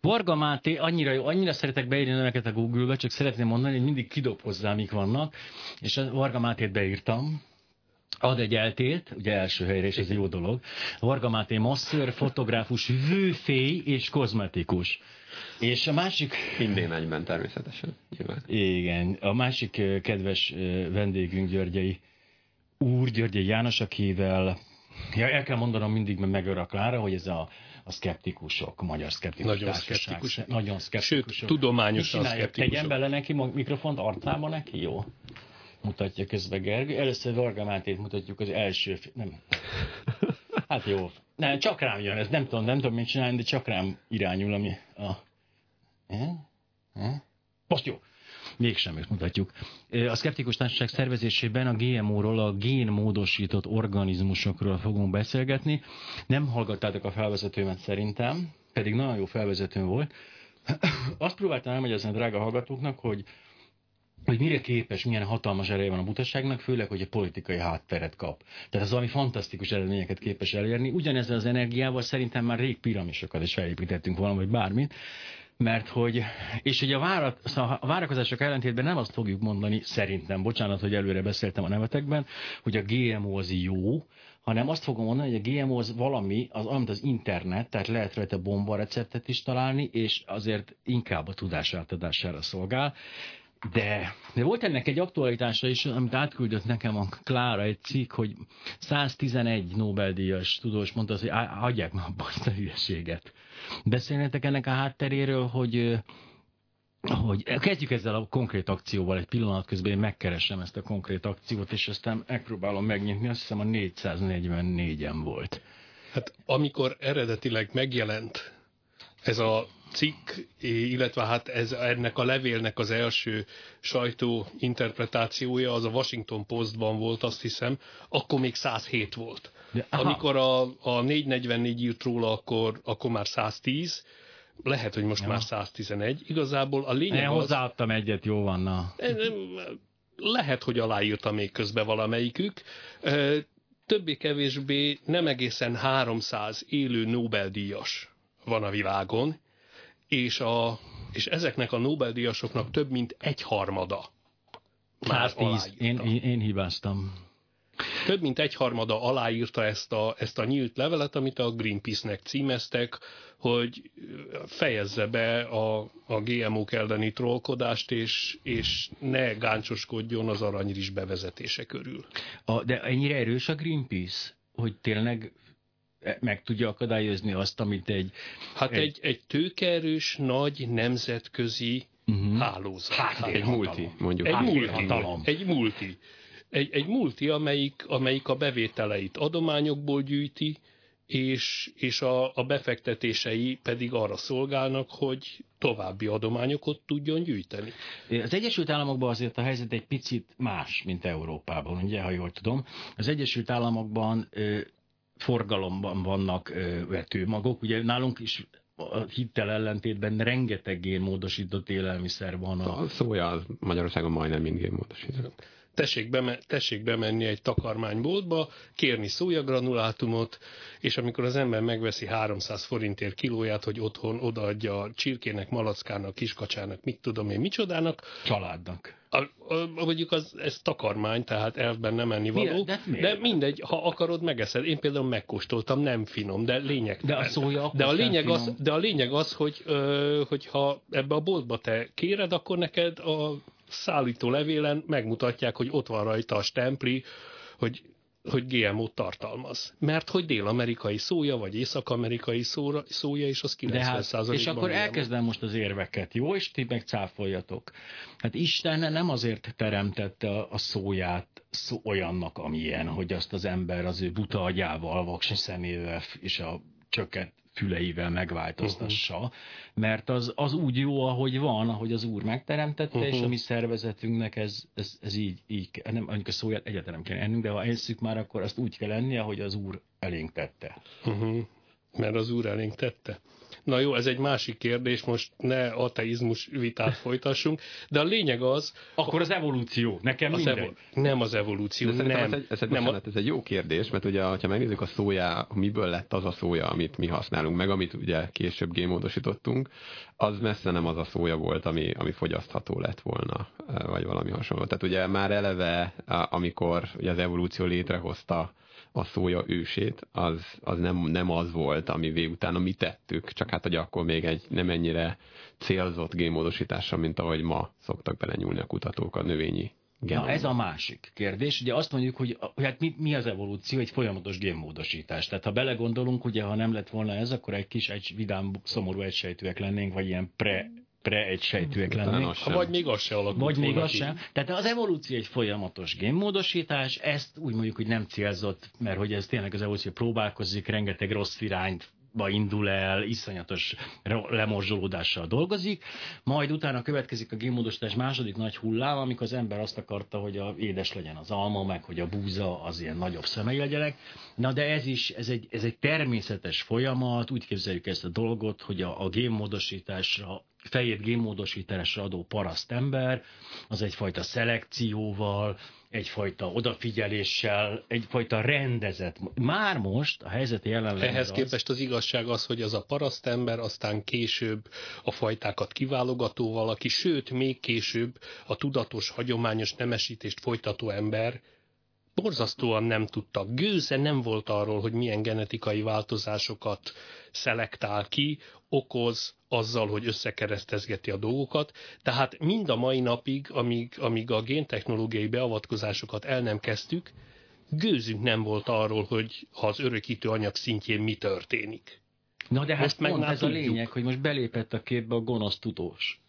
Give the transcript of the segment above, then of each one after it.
Varga Máté, annyira jó, annyira szeretek beírni neveket a Google-be, csak szeretném mondani, hogy mindig kidob hozzá, mik vannak, és a Varga Mátét beírtam, ad egy eltét, ugye első helyre, és ez jó dolog. Varga Máté masször, fotográfus, vőfély és kozmetikus. És a másik... Minden egyben természetesen. Nyilván. Igen, a másik kedves vendégünk Györgyei úr, Györgyei János, akivel Ja, el kell mondanom mindig, mert megör a Klára, hogy ez a, a szkeptikusok, magyar szkeptikus Nagyon társaság. szkeptikus. Nagyon szkeptikusok. Sőt, tudományosan csinálják? Tegyen szkeptikusok. bele neki mikrofont arcába neki? Jó. Mutatja közben Gergő. Először Varga Mátét mutatjuk az első... Nem. Hát jó. Nem, csak rám jön ez. Nem tudom, nem tudom mit csinálni, de csak rám irányul, ami a... Eh? Eh? Most jó. Mégsem őt mutatjuk. A Szkeptikus Társaság szervezésében a GMO-ról, a génmódosított organizmusokról fogunk beszélgetni. Nem hallgattátok a felvezetőmet szerintem, pedig nagyon jó felvezetőm volt. Azt próbáltam elmagyarázni a drága hallgatóknak, hogy hogy mire képes, milyen hatalmas ereje van a butaságnak, főleg, hogy a politikai hátteret kap. Tehát ez valami fantasztikus eredményeket képes elérni. Ugyanezzel az energiával szerintem már rég piramisokat is felépítettünk volna, vagy bármit, mert hogy, és ugye a, várat, szóval a várakozások ellentétben nem azt fogjuk mondani, szerintem, bocsánat, hogy előre beszéltem a nevetekben, hogy a GMO az jó, hanem azt fogom mondani, hogy a GMO az valami, az mint az internet, tehát lehet rajta bomba receptet is találni, és azért inkább a tudás átadására szolgál. De, de volt ennek egy aktualitása is, amit átküldött nekem a Klára egy cikk, hogy 111 Nobel-díjas tudós mondta, hogy hagyják már abba azt a hülyeséget. Beszélnétek ennek a hátteréről, hogy hogy kezdjük ezzel a konkrét akcióval, egy pillanat közben én megkeresem ezt a konkrét akciót, és aztán megpróbálom megnyitni, azt hiszem a 444-en volt. Hát amikor eredetileg megjelent ez a cikk, illetve hát ez, ennek a levélnek az első sajtó interpretációja, az a Washington Postban volt, azt hiszem, akkor még 107 volt. De, aha. Amikor a, a 444 írt róla, akkor, akkor már 110, lehet, hogy most Ja. már 111. Igazából a lényeg Én az, hozzáadtam egyet, jó van, na. lehet, hogy aláírta még közben valamelyikük. Többé-kevésbé nem egészen 300 élő Nobel-díjas van a világon, és, a, és ezeknek a Nobel-díjasoknak több mint egy harmada már 110. aláírta. Én, én, én hibáztam. Több mint egyharmada aláírta ezt a, ezt a nyílt levelet, amit a Greenpeace-nek címeztek, hogy fejezze be a, a GMO-k elleni trollkodást, és, és ne gáncsoskodjon az aranyrizs bevezetése körül. A, de ennyire erős a Greenpeace, hogy tényleg meg tudja akadályozni azt, amit egy... Hát Egy- egy, egy tőkeerős, nagy nemzetközi Uh-huh. hálózat. Hát, Egy multi, mondjuk. Egy Hát, multi. hatalom. Egy multi. Egy, egy multi, amelyik, amelyik a bevételeit adományokból gyűjti, és, és a, a befektetései pedig arra szolgálnak, hogy további adományokat tudjon gyűjteni. Az Egyesült Államokban azért a helyzet egy picit más, mint Európában, ugye, ha jól tudom. Az Egyesült Államokban ö, forgalomban vannak ö, vetőmagok, ugye nálunk is a hittel ellentétben rengeteg génmódosított élelmiszer van. A, az Magyarországon majdnem mind génmódosított. Tessék, beme, tessék bemenni egy takarmányboltba, kérni szójagranulátumot, és amikor az ember megveszi 300 forintért kilóját, hogy otthon odaadja a csirkének, malackának, kiskacsának, mit tudom én, micsodának, családnak. A, a, mondjuk az, ez takarmány, tehát elvben nem enni való? De de mindegy, ha akarod, megeszed. Én például megkóstoltam, nem finom, de lényeg. De a szója de a lényeg az, de a lényeg az, hogy ö, hogyha ebbe a boltba te kéred, akkor neked a szállító levélen megmutatják, hogy ott van rajta a stempli, hogy hogy GMO-t tartalmaz. Mert hogy dél-amerikai szója, vagy észak-amerikai szóra, szója, és az 90%-ban De hát, és akkor GMO. elkezdem most az érveket, jó? És ti meg cáfoljatok. Hát Isten nem azért teremtette a, a szóját szó, olyannak, amilyen, hogy azt az ember az ő buta agyával, vaksi szemével és a csökkent füleivel megváltoztassa, uh-huh. mert az, az úgy jó, ahogy van, ahogy az Úr megteremtette, uh-huh. és a mi szervezetünknek ez, ez, ez így, így nem, mondjuk a szóját egyáltalán nem kell ennünk, de ha eszük már, akkor azt úgy kell lennie, ahogy az Úr elénk tette. Uh-huh. Mert az úr elénk tette. Na jó, ez egy másik kérdés, most ne ateizmus vitát folytassunk, de a lényeg az... Akkor az evolúció, nekem az evo- nem az evolúció, De nem. Ez, egy, ez, egy, nem bocsánat, ez egy jó kérdés, mert ugye, ha megnézzük a szójá, miből lett az a szója, amit mi használunk, meg amit ugye később gémódosítottunk, az messze nem az a szója volt, ami, ami fogyasztható lett volna, vagy valami hasonló. Tehát ugye már eleve, amikor ugye az evolúció létrehozta a szója ősét, az, az nem, nem az volt, ami utána mi tettük, csak hát hogy akkor még egy nem ennyire célzott gémódosítással, mint ahogy ma szoktak belenyúlni a kutatók a növényi Na, ez a másik kérdés. Ugye azt mondjuk, hogy, hogy hát mi, mi az evolúció? Egy folyamatos génmódosítás. Tehát ha belegondolunk, ugye ha nem lett volna ez, akkor egy kis egy vidám, szomorú egysejtőek lennénk, vagy ilyen pre, pre lennénk. vagy még az se alakult Vagy még az sem. Tehát az evolúció egy folyamatos génmódosítás, ezt úgy mondjuk, hogy nem célzott, mert hogy ez tényleg az evolúció próbálkozik, rengeteg rossz irányt ba indul el, iszonyatos lemorzsolódással dolgozik, majd utána következik a génmódosítás második nagy hullám, amikor az ember azt akarta, hogy a édes legyen az alma, meg hogy a búza az ilyen nagyobb szemei legyenek. Na de ez is, ez egy, ez egy természetes folyamat, úgy képzeljük ezt a dolgot, hogy a, a génmódosításra fejét génmódosításra adó paraszt ember, az egyfajta szelekcióval, egyfajta odafigyeléssel, egyfajta rendezett. Már most a helyzet jelenleg Ehhez az, képest az igazság az, hogy az a parasztember aztán később a fajtákat kiválogató valaki, sőt, még később a tudatos, hagyományos nemesítést folytató ember borzasztóan nem tudta. Gőze nem volt arról, hogy milyen genetikai változásokat szelektál ki, okoz azzal, hogy összekeresztezgeti a dolgokat. Tehát mind a mai napig, amíg, amíg a géntechnológiai beavatkozásokat el nem kezdtük, gőzünk nem volt arról, hogy ha az örökítő anyag szintjén mi történik. Na de hát Most meg pont ez a tudjuk. lényeg, hogy most belépett a képbe a gonosz tudós.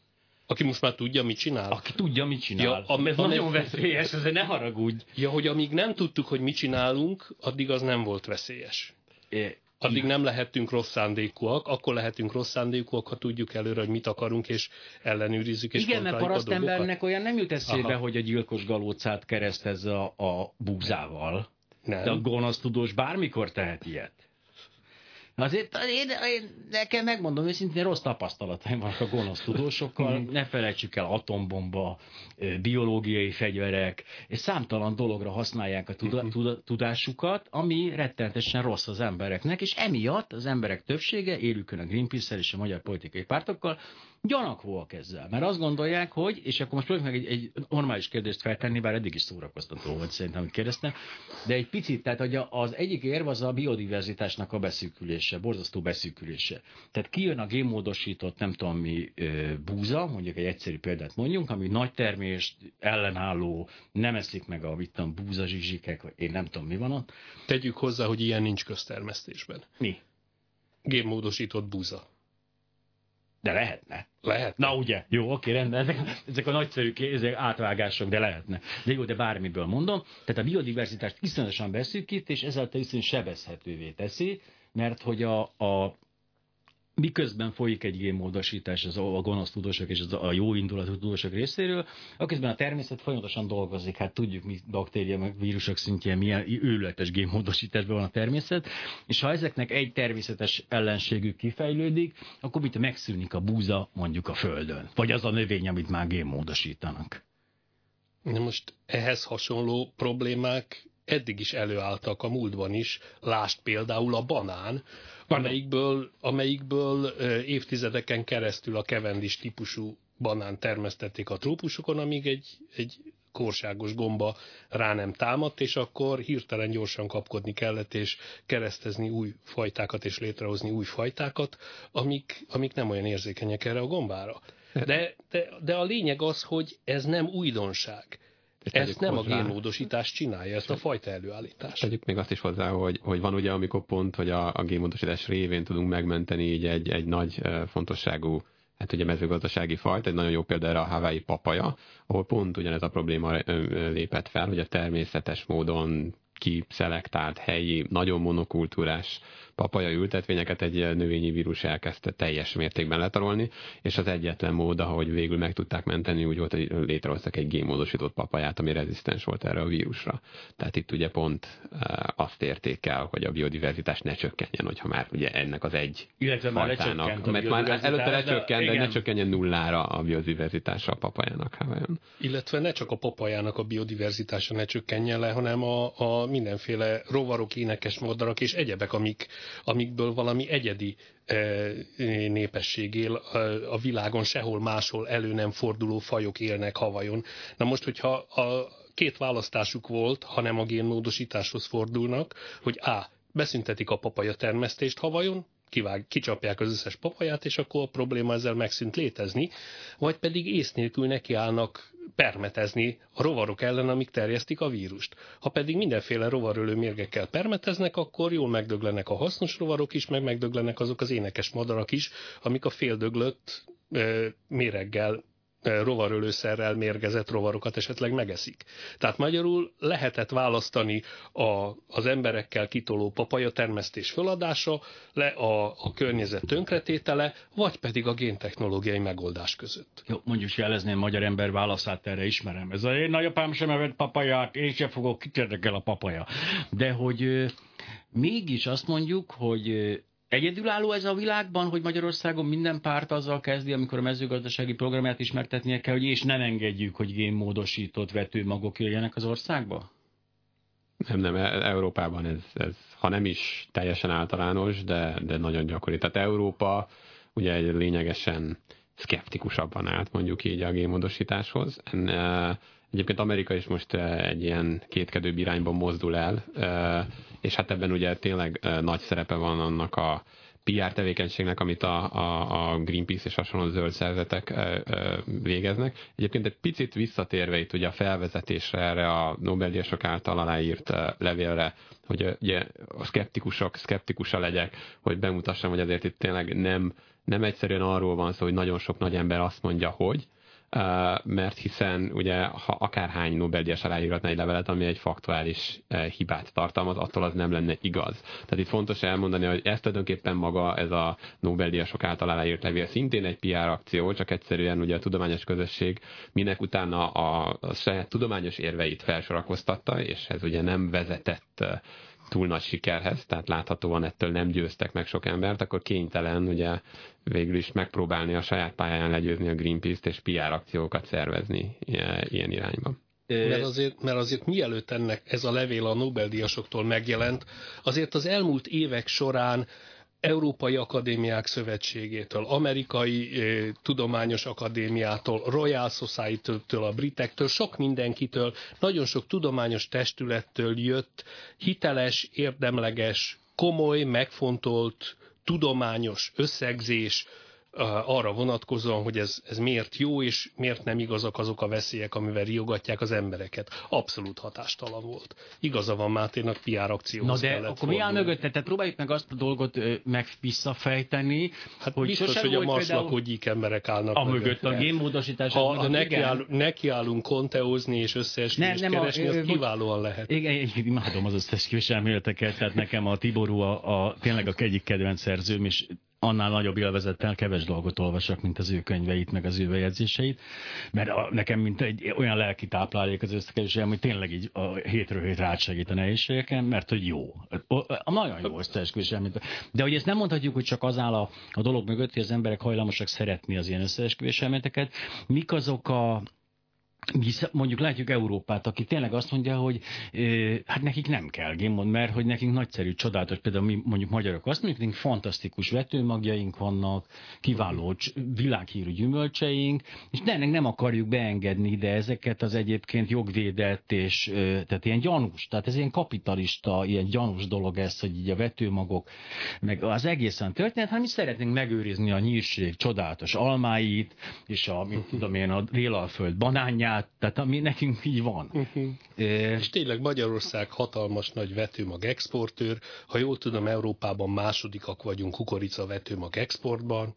Aki most már tudja, mit csinál. Aki tudja, mit csinál. Ja, am- ez nagyon egy- veszélyes, ezért ne haragudj. Ja, hogy amíg nem tudtuk, hogy mit csinálunk, addig az nem volt veszélyes. É, Addig nem lehetünk rossz szándékúak, akkor lehetünk rossz szándékúak, ha tudjuk előre, hogy mit akarunk, és ellenőrizzük, és Igen, mert a parasztembernek olyan nem jut eszébe, Aha. hogy a gyilkos galócát keresztezze a, a búzával. Nem. De a gonosz tudós bármikor tehet ilyet. Azért én, én, nekem megmondom őszintén, rossz tapasztalataim vannak a gonosz tudósokkal. ne felejtsük el, atombomba, biológiai fegyverek, és számtalan dologra használják a tuda, tudásukat, ami rettenetesen rossz az embereknek, és emiatt az emberek többsége, élükön a Greenpeace-el és a magyar politikai pártokkal, gyanakvóak ezzel. Mert azt gondolják, hogy, és akkor most próbáljuk meg egy, egy normális kérdést feltenni, bár eddig is szórakoztató volt szerintem, hogy kérdeztem, de egy picit, tehát hogy az egyik érv az a biodiverzitásnak a beszűkülése, borzasztó beszűkülése. Tehát kijön a génmódosított, nem tudom mi, búza, mondjuk egy egyszerű példát mondjunk, ami nagy termést, ellenálló, nem eszik meg a vittam búza zsizsikek, vagy én nem tudom mi van ott. Tegyük hozzá, hogy ilyen nincs köztermesztésben. Mi? Génmódosított búza. De lehetne. Lehet? Na ugye, jó, oké, rendben, ezek, ezek a nagyszerű ezek átvágások, de lehetne. De jó, de bármiből mondom. Tehát a biodiverzitást iszonyatosan beszűkít, és ezáltal iszonyatosan sebezhetővé teszi, mert hogy a, a miközben folyik egy génmódosítás az a gonosz tudósok és az a jó indulatú tudósok részéről, aközben a természet folyamatosan dolgozik. Hát tudjuk, mi baktéria, meg vírusok szintjén milyen őrületes génmódosításban van a természet, és ha ezeknek egy természetes ellenségük kifejlődik, akkor mit megszűnik a búza mondjuk a földön, vagy az a növény, amit már génmódosítanak. Na most ehhez hasonló problémák eddig is előálltak a múltban is. Lást például a banán, amelyikből, amelyikből évtizedeken keresztül a Cavendish típusú banán termesztették a trópusokon, amíg egy, egy korságos gomba rá nem támadt, és akkor hirtelen gyorsan kapkodni kellett, és keresztezni új fajtákat, és létrehozni új fajtákat, amik, amik nem olyan érzékenyek erre a gombára. De, de, de a lényeg az, hogy ez nem újdonság. Ezt nem a hozzá- génmódosítás csinálja, ezt a fajta előállítást. Tegyük még azt is hozzá, hogy, hogy van ugye, amikor pont, hogy a, a génmódosítás révén tudunk megmenteni így egy, egy nagy fontosságú hát ugye mezőgazdasági fajt, egy nagyon jó példa erre a Hawaii papaja, ahol pont ugyanez a probléma lépett fel, hogy a természetes módon kiszelektált, helyi, nagyon monokultúrás papaja ültetvényeket egy növényi vírus elkezdte teljes mértékben letarolni, és az egyetlen mód, ahogy végül meg tudták menteni, úgy volt, hogy létrehoztak egy génmódosított papaját, ami rezisztens volt erre a vírusra. Tehát itt ugye pont azt érték el, hogy a biodiverzitás ne csökkenjen, hogyha már ugye ennek az egy Illetve már fajtának, mert már előtte lecsökkent, de, de ne csökkenjen nullára a biodiverzitása a papajának. Havajon. Illetve ne csak a papajának a biodiverzitása ne csökkenjen le, hanem a, a mindenféle rovarok, énekes madarak és egyebek, amik, amikből valami egyedi népesség él a világon, sehol máshol elő nem forduló fajok élnek havajon. Na most, hogyha a két választásuk volt, hanem a génmódosításhoz fordulnak, hogy A. Beszüntetik a papaja termesztést havajon, kivág, kicsapják az összes papaját, és akkor a probléma ezzel megszűnt létezni, vagy pedig ész nélkül nekiállnak permetezni a rovarok ellen, amik terjesztik a vírust. Ha pedig mindenféle rovarölő mérgekkel permeteznek, akkor jól megdöglenek a hasznos rovarok is, meg megdöglenek azok az énekes madarak is, amik a féldöglött méreggel rovarölőszerrel mérgezett rovarokat esetleg megeszik. Tehát magyarul lehetett választani a, az emberekkel kitoló papaja termesztés föladása, le a, a környezet tönkretétele, vagy pedig a géntechnológiai megoldás között. Jó, mondjuk jelezném magyar ember válaszát erre ismerem. Ez a én nagyapám sem evett papaját, én sem fogok, kit érdekel a papaja. De hogy mégis azt mondjuk, hogy Egyedülálló ez a világban, hogy Magyarországon minden párt azzal kezdi, amikor a mezőgazdasági programját ismertetnie kell, hogy és nem engedjük, hogy génmódosított vetőmagok jöjjenek az országba? Nem, nem, e- Európában ez, ez ha nem is teljesen általános, de, de nagyon gyakori. Tehát Európa ugye egy lényegesen szkeptikusabban állt mondjuk így a génmódosításhoz. Egyébként Amerika is most egy ilyen kétkedőbb irányban mozdul el, és hát ebben ugye tényleg nagy szerepe van annak a PR tevékenységnek, amit a, a, a Greenpeace és hasonló zöld szervezetek végeznek. Egyébként egy picit visszatérve itt ugye a felvezetésre erre a Nobel-díjasok által aláírt levélre, hogy ugye a szkeptikusok szkeptikusa legyek, hogy bemutassam, hogy azért itt tényleg nem, nem egyszerűen arról van szó, hogy nagyon sok nagy ember azt mondja, hogy, mert hiszen ugye ha akárhány Nobel-díjas aláíratna egy levelet, ami egy faktuális hibát tartalmaz, attól az nem lenne igaz. Tehát itt fontos elmondani, hogy ez tulajdonképpen maga ez a Nobel-díjasok által aláírt levél szintén egy PR akció, csak egyszerűen ugye a tudományos közösség minek utána a, a saját tudományos érveit felsorakoztatta, és ez ugye nem vezetett túl nagy sikerhez, tehát láthatóan ettől nem győztek meg sok embert, akkor kénytelen ugye végül is megpróbálni a saját pályán legyőzni a Greenpeace-t és PR akciókat szervezni ilyen irányba. Mert azért, mert azért mielőtt ennek ez a levél a Nobel-díjasoktól megjelent, azért az elmúlt évek során Európai Akadémiák Szövetségétől, Amerikai eh, Tudományos Akadémiától, Royal Society-től, a britektől, sok mindenkitől, nagyon sok tudományos testülettől jött hiteles, érdemleges, komoly, megfontolt, tudományos összegzés, arra vonatkozóan, hogy ez, ez miért jó, és miért nem igazak azok a veszélyek, amivel riogatják az embereket. Abszolút hatástalan volt. Igaza van Máténak, PR akcióhoz Na de akkor mi áll mögötte? Tehát próbáljuk meg azt a dolgot meg visszafejteni, hát hogy biztos, hogy a marslakó gyík emberek állnak a mögött. A génmódosítás. Ha, ha nekiáll, nekiállunk konteózni és összeesküvést nem, nem keresni, a, az kiválóan lehet. Igen, én imádom az összeesküvés elméleteket, tehát nekem a Tiború a, a, tényleg a egyik kedvenc szerzőm, és annál nagyobb élvezettel keves dolgot olvasok, mint az ő könyveit, meg az ő bejegyzéseit, mert a, nekem mint egy olyan lelki táplálék az összekeresem, hogy tényleg így a hétről hétre átsegít a nehézségeken, mert hogy jó. A, nagyon jó összeesküvés De hogy ezt nem mondhatjuk, hogy csak az áll a, a dolog mögött, hogy az emberek hajlamosak szeretni az ilyen összeesküvés elméleteket. Mik azok a mondjuk látjuk Európát, aki tényleg azt mondja, hogy hát nekik nem kell gémmond, mert hogy nekünk nagyszerű, csodálatos, például mi mondjuk magyarok azt mondjuk, nekünk fantasztikus vetőmagjaink vannak, kiváló világhírű gyümölcseink, és ennek nem akarjuk beengedni ide ezeket az egyébként jogvédett és tehát ilyen gyanús, tehát ez ilyen kapitalista, ilyen gyanús dolog ez, hogy így a vetőmagok, meg az egészen történet, hanem mi szeretnénk megőrizni a nyírség csodálatos almáit, és a, mit tudom én, a délalföld banánját, saját, tehát ami nekünk így van. Uh-huh. E... És tényleg Magyarország hatalmas nagy vetőmag exportőr, ha jól tudom, Európában másodikak vagyunk kukorica vetőmag exportban,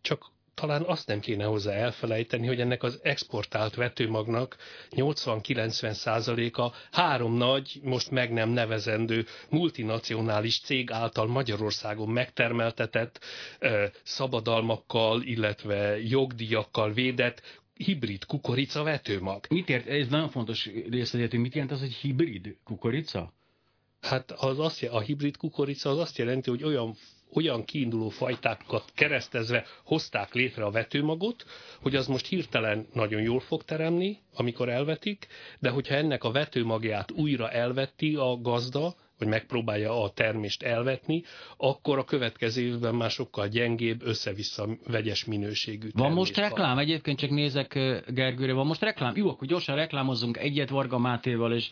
csak talán azt nem kéne hozzá elfelejteni, hogy ennek az exportált vetőmagnak 80-90 százaléka három nagy, most meg nem nevezendő multinacionális cég által Magyarországon megtermeltetett szabadalmakkal, illetve jogdíjakkal védett hibrid kukorica vetőmag. Mit ért, ez nagyon fontos részletünk, mit jelent az, hogy hibrid kukorica? Hát az azt, a hibrid kukorica az azt jelenti, hogy olyan olyan kiinduló fajtákat keresztezve hozták létre a vetőmagot, hogy az most hirtelen nagyon jól fog teremni, amikor elvetik, de hogyha ennek a vetőmagját újra elvetti a gazda, vagy megpróbálja a termést elvetni, akkor a következő évben már sokkal gyengébb, össze-vissza vegyes minőségű Van most reklám? Van. Egyébként csak nézek Gergőre, van most reklám? Jó, akkor gyorsan reklámozzunk egyet Varga Mátéval, és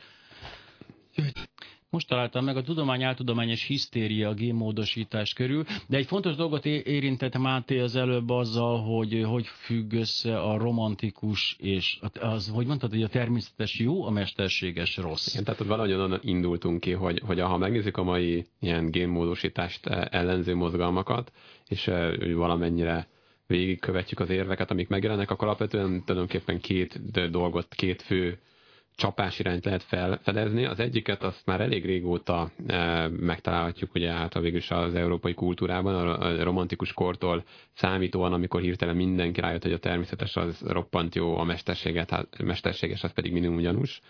most találtam meg a tudomány áltudományos hisztéria a génmódosítás körül, de egy fontos dolgot érintett Máté az előbb azzal, hogy hogy függ össze a romantikus és az, hogy mondtad, hogy a természetes jó, a mesterséges rossz. Igen, tehát valahogy onnan indultunk ki, hogy, hogy ha megnézzük a mai ilyen génmódosítást eh, ellenző mozgalmakat, és eh, valamennyire végigkövetjük az érveket, amik megjelennek, akkor alapvetően tulajdonképpen két dolgot, két fő csapás irányt lehet felfedezni. Az egyiket azt már elég régóta e, megtalálhatjuk, ugye hát végül is az európai kultúrában, a romantikus kortól számítóan, amikor hirtelen mindenki rájött, hogy a természetes az roppant jó, a mesterséget, hát, mesterséges az pedig minimum gyanús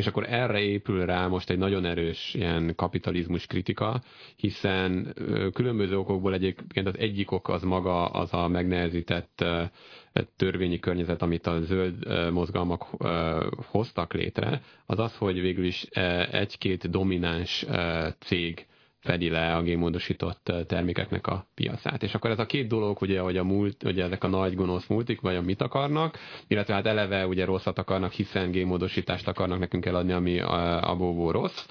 és akkor erre épül rá most egy nagyon erős ilyen kapitalizmus kritika, hiszen különböző okokból egyébként az egyik ok az maga az a megnehezített törvényi környezet, amit a zöld mozgalmak hoztak létre, az az, hogy végül is egy-két domináns cég fedi le a génmódosított termékeknek a piacát. És akkor ez a két dolog, ugye, hogy a múlt, ugye ezek a nagy gonosz multik, a mit akarnak, illetve hát eleve ugye rosszat akarnak, hiszen génmódosítást akarnak nekünk eladni, ami abóvó rossz.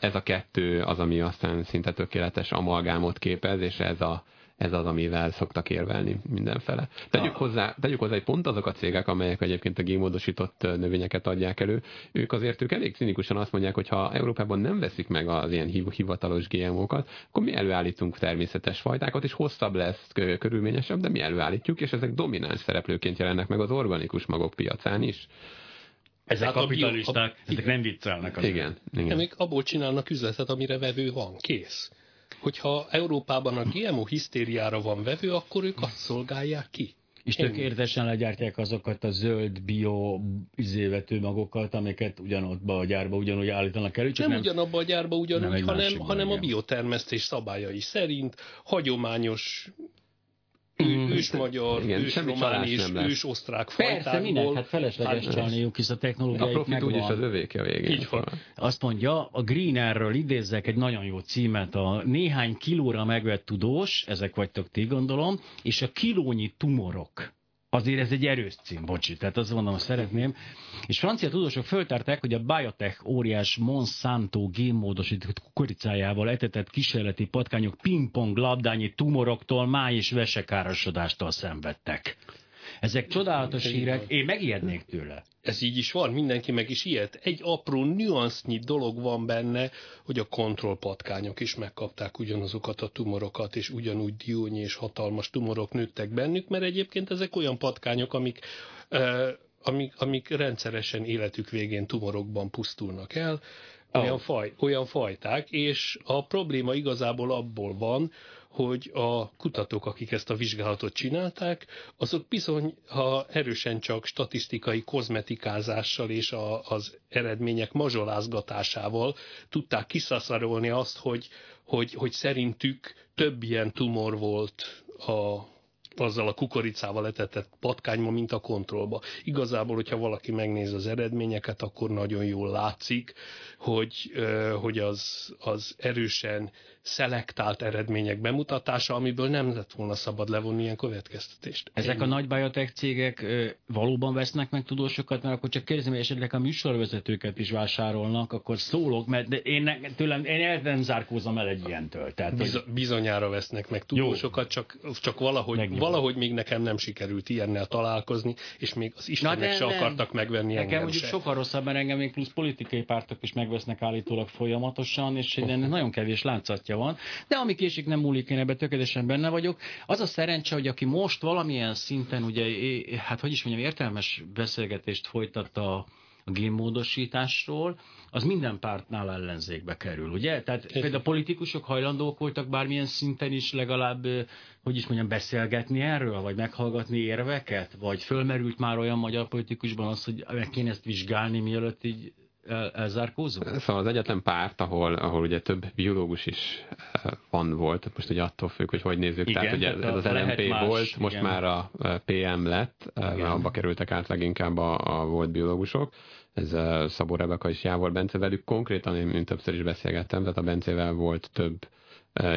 Ez a kettő az, ami aztán szinte tökéletes amalgámot képez, és ez a ez az, amivel szoktak érvelni mindenfele. Tegyük hozzá, tegyük hozzá, hogy pont azok a cégek, amelyek egyébként a gémódosított növényeket adják elő, ők azért ők elég cinikusan azt mondják, hogy ha Európában nem veszik meg az ilyen hivatalos GMO-kat, akkor mi előállítunk természetes fajtákat, és hosszabb lesz, körülményesebb, de mi előállítjuk, és ezek domináns szereplőként jelennek meg az organikus magok piacán is. Ezek hát kapitalisták, a, a, ezek nem viccelnek. Azért. Igen, igen. Még abból csinálnak üzletet, amire vevő van, kész hogyha Európában a GMO hisztériára van vevő, akkor ők azt szolgálják ki. És tökéletesen legyártják azokat a zöld bio izévető magokat, amiket ugyanott a gyárba ugyanúgy állítanak elő. Csak nem, nem ugyanabba a gyárba ugyanúgy, hanem, hanem a biotermesztés szabályai szerint hagyományos Mm. ős magyar, Igen, ős román és osztrák fajtákból. Persze, minek? Hát felesleges hát, csalniuk, hisz a technológia A profit úgyis az övéke végén. Így van. Azt mondja, a Greenerről idézzek egy nagyon jó címet, a néhány kilóra megvett tudós, ezek vagytok ti gondolom, és a kilónyi tumorok azért ez egy erős cím, bocsi, tehát azt mondom, szeretném. És francia tudósok föltárták, hogy a biotech óriás Monsanto génmódosított kukoricájával etetett kísérleti patkányok pingpong labdányi tumoroktól, máj és vesekárosodástól szenvedtek. Ezek csodálatos hírek, én megijednék tőle. Ez így is van, mindenki meg is ilyet. Egy apró nüansznyi dolog van benne, hogy a kontrollpatkányok is megkapták ugyanazokat a tumorokat, és ugyanúgy diónyi és hatalmas tumorok nőttek bennük, mert egyébként ezek olyan patkányok, amik, uh, amik, amik rendszeresen életük végén tumorokban pusztulnak el, olyan, oh. faj, olyan fajták, és a probléma igazából abból van, hogy a kutatók, akik ezt a vizsgálatot csinálták, azok bizony, ha erősen csak statisztikai kozmetikázással és a, az eredmények mazsolázgatásával tudták kiszaszarolni azt, hogy, hogy, hogy szerintük több ilyen tumor volt a azzal a kukoricával etetett patkányma, mint a kontrollba. Igazából, hogyha valaki megnéz az eredményeket, akkor nagyon jól látszik, hogy, hogy az, az erősen szelektált eredmények bemutatása, amiből nem lett volna szabad levonni ilyen következtetést. Ezek a nagy biotech cégek valóban vesznek meg tudósokat, mert akkor csak kérdezem, hogy esetleg a műsorvezetőket is vásárolnak, akkor szólok, mert én, tőlem, én el nem zárkózom el egy ilyentől. Tehát, Biz, bizonyára vesznek meg tudósokat, csak, csak valahogy, valahogy még nekem nem sikerült ilyennel találkozni, és még az Istenek Na, de, se akartak megvenni nekem engem mondjuk sokkal rosszabb, mert engem még plusz politikai pártok is megvesznek állítólag folyamatosan, és nagyon kevés látszatja van. De ami késik nem múlik, én ebben tökéletesen benne vagyok. Az a szerencse, hogy aki most valamilyen szinten, ugye, hát hogy is mondjam, értelmes beszélgetést folytatta a génmódosításról, az minden pártnál ellenzékbe kerül, ugye? Tehát Én. például a politikusok hajlandók voltak bármilyen szinten is legalább, hogy is mondjam, beszélgetni erről, vagy meghallgatni érveket, vagy fölmerült már olyan magyar politikusban az, hogy meg kéne ezt vizsgálni, mielőtt így el, elzárkózunk? Szóval az egyetlen párt, ahol, ahol ugye több biológus is van volt, most ugye attól függ, hogy hogy nézzük, igen, tehát ugye ez az LMP más, volt, most igen. már a PM lett, igen. abba kerültek át leginkább a, a volt biológusok, ez a Szabó Rebeka és Jávor Bence velük konkrétan, én többször is beszélgettem, tehát a Bencével volt több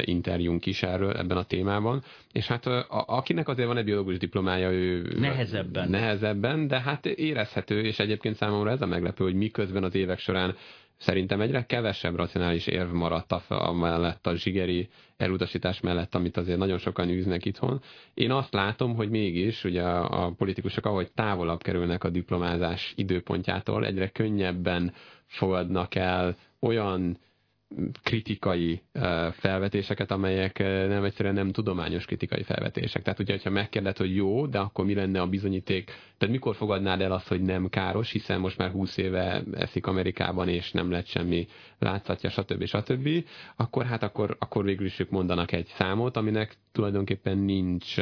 interjúnk is erről ebben a témában, és hát a, akinek azért van egy biológus diplomája, ő nehezebben. nehezebben, de hát érezhető, és egyébként számomra ez a meglepő, hogy miközben az évek során Szerintem egyre kevesebb racionális érv maradt a, mellett, a zsigeri elutasítás mellett, amit azért nagyon sokan űznek itthon. Én azt látom, hogy mégis ugye a, a politikusok, ahogy távolabb kerülnek a diplomázás időpontjától, egyre könnyebben fogadnak el olyan kritikai felvetéseket, amelyek nem egyszerűen nem tudományos kritikai felvetések. Tehát ugye, ha megkérded, hogy jó, de akkor mi lenne a bizonyíték? Tehát mikor fogadnád el azt, hogy nem káros, hiszen most már 20 éve eszik Amerikában, és nem lett semmi látszatja, stb. stb. Akkor hát akkor, akkor végül is ők mondanak egy számot, aminek tulajdonképpen nincs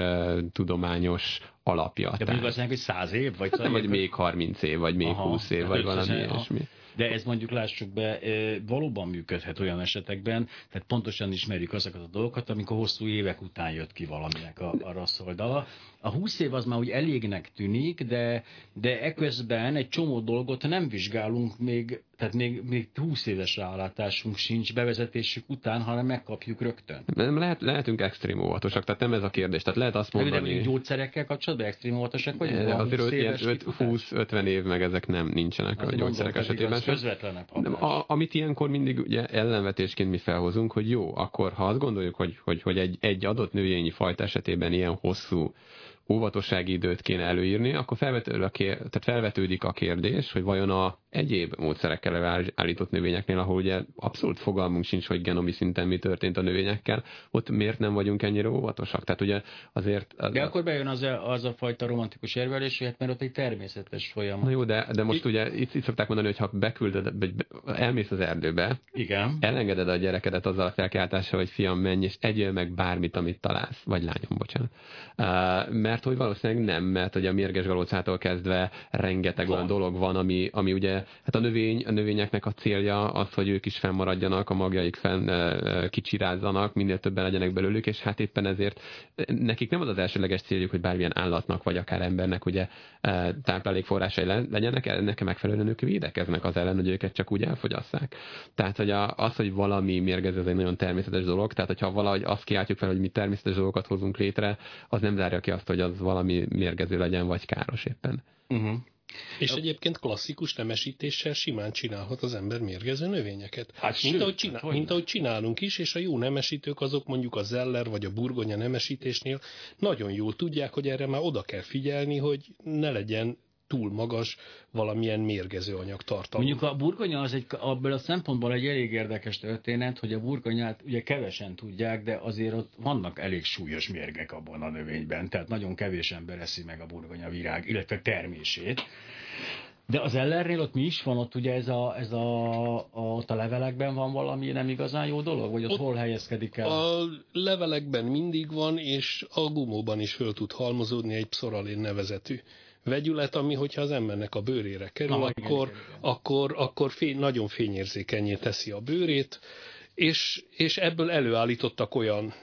tudományos alapja. De mondjuk azt hogy 100 év? Vagy, hát nem, vagy még 30 év, vagy még Aha, 20 év, vagy valami ilyesmi. De ez mondjuk lássuk be, valóban működhet olyan esetekben, tehát pontosan ismerjük azokat a dolgokat, amikor hosszú évek után jött ki valaminek a, a rossz oldala. A 20 év az már úgy elégnek tűnik, de, de eközben egy csomó dolgot nem vizsgálunk még, tehát még, még 20 éves rálátásunk sincs bevezetésük után, hanem megkapjuk rögtön. Nem lehet, lehetünk extrém óvatosak, tehát nem ez a kérdés. Tehát lehet azt mondani... De gyógyszerekkel kapcsolatban extrém óvatosak vagyunk? De azért 20-50 év meg ezek nem nincsenek azért a gyógyszerek esetében. Közvetlenebb a, amit ilyenkor mindig ugye ellenvetésként mi felhozunk, hogy jó, akkor ha azt gondoljuk, hogy, hogy, hogy egy, egy adott növényi fajta esetében ilyen hosszú óvatossági időt kéne előírni, akkor felvetődik a, kér, tehát felvetődik a kérdés, hogy vajon a egyéb módszerekkel állított növényeknél, ahol ugye abszolút fogalmunk sincs, hogy genomi szinten mi történt a növényekkel, ott miért nem vagyunk ennyire óvatosak? Tehát ugye azért... Az de akkor bejön az a, az a fajta romantikus érvelés, hogy hát mert ott egy természetes folyamat. Na jó, de, de most I... ugye itt, itt szokták mondani, hogy ha beküldöd, vagy elmész az erdőbe, Igen. elengeded a gyerekedet azzal a felkiáltással, hogy fiam, menj és egyél meg bármit, amit találsz, vagy lányom, bocsánat. Uh, mert hogy valószínűleg nem, mert hogy a mérges galócától kezdve rengeteg van. olyan dolog van, ami, ami ugye hát a, növény, a növényeknek a célja az, hogy ők is fennmaradjanak, a magjaik fenn kicsirázzanak, minél többen legyenek belőlük, és hát éppen ezért nekik nem az az elsőleges céljuk, hogy bármilyen állatnak, vagy akár embernek ugye táplálékforrásai legyenek, ennek megfelelően ők védekeznek az ellen, hogy őket csak úgy elfogyasszák. Tehát, hogy az, hogy valami mérgező, ez egy nagyon természetes dolog, tehát hogyha valahogy azt kiáltjuk fel, hogy mi természetes dolgokat hozunk létre, az nem zárja ki azt, hogy az valami mérgező legyen, vagy káros éppen. Uh-huh. És egyébként klasszikus nemesítéssel simán csinálhat az ember mérgező növényeket. Hát mint, sőt, ahogy csinál, hogy mint ahogy csinálunk is, és a jó nemesítők azok mondjuk a zeller vagy a burgonya nemesítésnél nagyon jól tudják, hogy erre már oda kell figyelni, hogy ne legyen túl magas valamilyen mérgező anyag tartalma. Mondjuk a burgonya az egy, abból a szempontból egy elég érdekes történet, hogy a burgonyát ugye kevesen tudják, de azért ott vannak elég súlyos mérgek abban a növényben, tehát nagyon kevés ember eszi meg a burgonya virág, illetve termését. De az ellernél ott mi is van? Ott ugye ez a, ez a, a, ott a levelekben van valami nem igazán jó dolog? Vagy ott, ott hol helyezkedik el? A levelekben mindig van, és a gumóban is föl tud halmozódni egy pszoralén nevezetű vegyület, ami hogyha az embernek a bőrére kerül, Na, akkor, igen, igen. akkor, akkor fény, nagyon fényérzékenyé teszi a bőrét, és, és ebből előállítottak olyan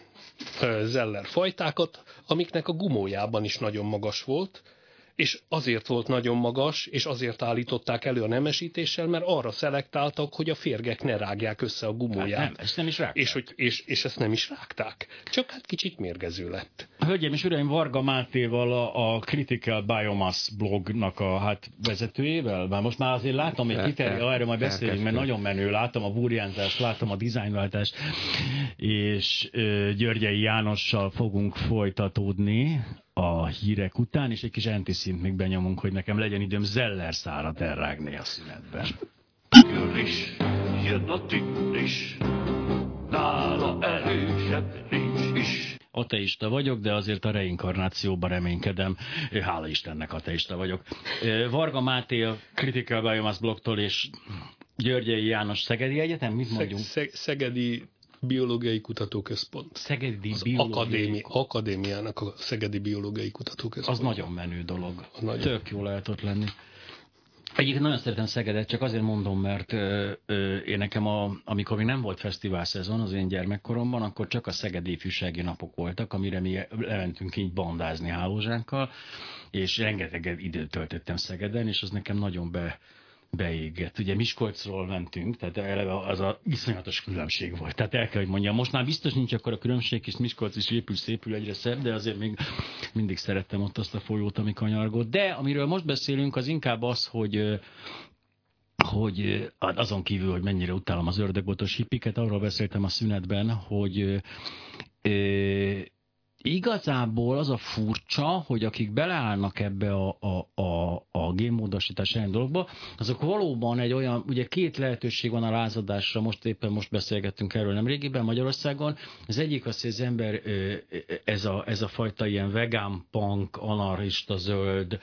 zeller fajtákat, amiknek a gumójában is nagyon magas volt, és azért volt nagyon magas, és azért állították elő a nemesítéssel, mert arra szelektáltak, hogy a férgek ne rágják össze a gumóját. Hát nem, ezt nem is rágták. És, hogy, és, és ezt nem is rágták. Csak hát kicsit mérgező lett. Hölgyeim és uraim, Varga Mátéval, a, a Critical Biomass blognak a hát vezetőjével, már most már azért látom egy kiterj, erről majd beszélünk, mert nagyon menő, látom a burjánzást, látom a dizájnváltást, és Györgyei Jánossal fogunk folytatódni a hírek után, és egy kis antiszint még benyomunk, hogy nekem legyen időm zeller szárat elrágni a szünetben. Jön is, jön a is, ateista vagyok, de azért a reinkarnációban reménykedem. Hála Istennek ateista vagyok. Varga Máté a Critical Biomass blogtól és Györgyei János Szegedi Egyetem, mit mondjunk? Szeg, Szegedi Biológiai Kutatóközpont. Szegedi az Biológiai akadémi, Akadémiának a Szegedi Biológiai Kutatóközpont. Az nagyon menő dolog. Az nagyon. Tök jó lehet ott lenni. Egyébként nagyon szeretem Szegedet, csak azért mondom, mert ö, ö, én nekem, a, amikor még nem volt fesztivál szezon az én gyermekkoromban, akkor csak a Szegedi ifjúsági napok voltak, amire mi lementünk így bandázni hálózsánkkal, és rengeteg időt töltöttem Szegeden, és az nekem nagyon be, beégett. Ugye Miskolcról mentünk, tehát eleve az a iszonyatos különbség volt. Tehát el kell, hogy mondjam, most már biztos nincs akkor a különbség, és Miskolc is épül, szépül egyre szebb, de azért még mindig szerettem ott azt a folyót, ami kanyargott. De amiről most beszélünk, az inkább az, hogy hogy azon kívül, hogy mennyire utálom az ördögbotos hippiket, arról beszéltem a szünetben, hogy igazából az a furcsa, hogy akik beleállnak ebbe a, a, a, a génmódosítás ellen dologba, azok valóban egy olyan, ugye két lehetőség van a lázadásra, most éppen most beszélgettünk erről nem régiben Magyarországon. Az egyik az, hogy az ember ez a, ez a fajta ilyen vegán punk, anarchista zöld,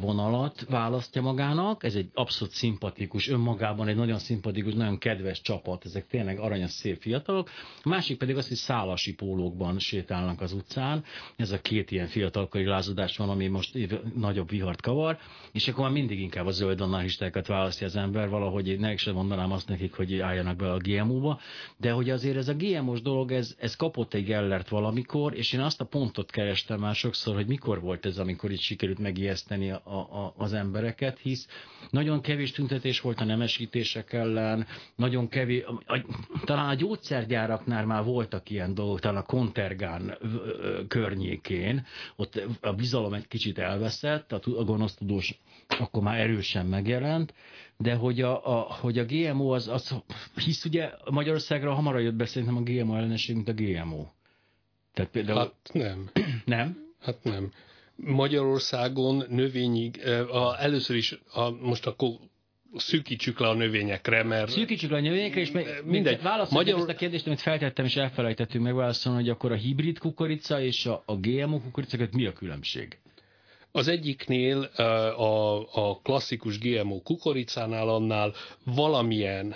vonalat választja magának, ez egy abszolút szimpatikus, önmagában egy nagyon szimpatikus, nagyon kedves csapat, ezek tényleg aranyos, szép fiatalok. A másik pedig az, hogy szálasi pólókban sétálnak az utcán, ez a két ilyen fiatalkori lázadás van, ami most nagyobb vihart kavar, és akkor már mindig inkább a zöld anarchistákat választja az ember, valahogy én ne sem mondanám azt nekik, hogy álljanak be a GMO-ba, de hogy azért ez a GMO-s dolog, ez, ez kapott egy gellert valamikor, és én azt a pontot kerestem már sokszor, hogy mikor volt ez, amikor itt sikerült megijeszteni a, a, az embereket, hisz nagyon kevés tüntetés volt a nemesítések ellen, nagyon kevés, a, a, talán a gyógyszergyáraknál már voltak ilyen dolgok, talán a Kontergán környékén, ott a bizalom egy kicsit elveszett, a, a gonosztudós akkor már erősen megjelent, de hogy a, a, hogy a GMO az, az, hisz ugye Magyarországra hamarabb jött be szerintem a GMO ellenesség, mint a GMO. Tehát például... Hát nem. Nem? Hát nem. Magyarországon növényi, a, először is, a, most akkor szűkítsük le a növényekre, mert... Szűkítsük le a növényekre, és mindegy. Válaszoljuk Magyar... ezt a kérdést, amit feltettem, és elfelejtettünk megválaszolni, hogy akkor a hibrid kukorica és a, a GMO kukorica között mi a különbség? Az egyiknél a, a klasszikus GMO kukoricánál annál valamilyen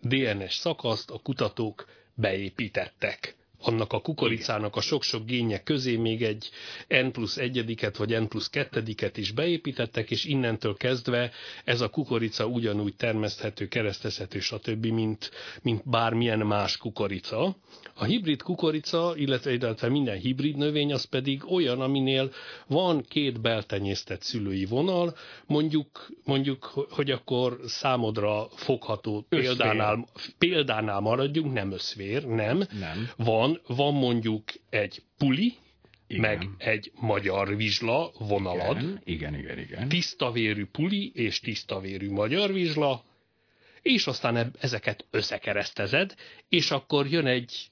DNS szakaszt a kutatók beépítettek annak a kukoricának a sok-sok génje közé még egy N plusz egyediket vagy N plusz kettediket is beépítettek, és innentől kezdve ez a kukorica ugyanúgy termeszthető, keresztezhető, stb., mint, mint bármilyen más kukorica. A hibrid kukorica, illetve, illetve minden hibrid növény, az pedig olyan, aminél van két beltenyésztett szülői vonal, mondjuk, mondjuk hogy akkor számodra fogható példánál, példánál maradjunk, nem összvér, nem. nem. Van van, van mondjuk egy puli, igen. meg egy magyar vizsla vonalad. Igen, igen, igen. igen. Tisztavérű puli és tisztavérű magyar vizsla, és aztán ezeket összekeresztezed, és akkor jön egy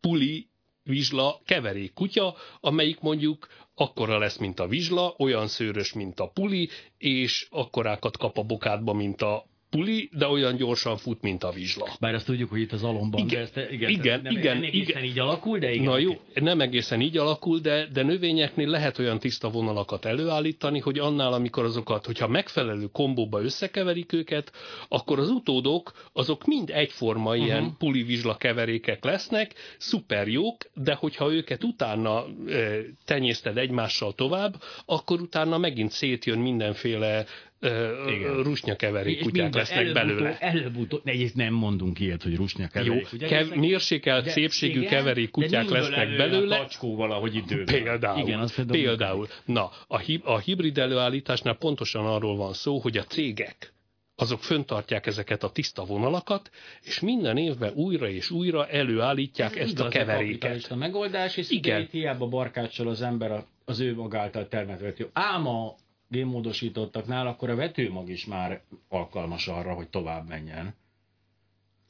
puli vizsla keverék kutya, amelyik mondjuk akkora lesz, mint a vizsla, olyan szőrös, mint a puli, és akkorákat kap a bokádba, mint a puli, de olyan gyorsan fut, mint a vizsla. Bár azt tudjuk, hogy itt az alomban, igen, de ezt, igen, igen, nem, igen, nem egészen igen. így alakul, de igen. Na jó, nem egészen így alakul, de, de növényeknél lehet olyan tiszta vonalakat előállítani, hogy annál, amikor azokat, hogyha megfelelő kombóba összekeverik őket, akkor az utódok, azok mind egyforma uh-huh. ilyen puli-vizsla keverékek lesznek, szuper jók, de hogyha őket utána e, tenyészted egymással tovább, akkor utána megint szétjön mindenféle rusnyakeverék kutyák lesznek előbb belőle. Előbb-utóbb, egyrészt nem mondunk ilyet, hogy rusnyakeverék kutyák. Kev, mérsékelt szépségű igen, keverék kutyák lesznek belőle. A tacskó valahogy időben. Például. Igen, az például. például. Na, a, hi, a hibrid előállításnál pontosan arról van szó, hogy a cégek azok föntartják ezeket a tiszta vonalakat, és minden évben újra és újra előállítják Ez ezt a keveréket. A megoldás, és Igen. hiába barkácsol az ember az ő magáltal termelt Ám a génmódosítottaknál, akkor a vetőmag is már alkalmas arra, hogy tovább menjen.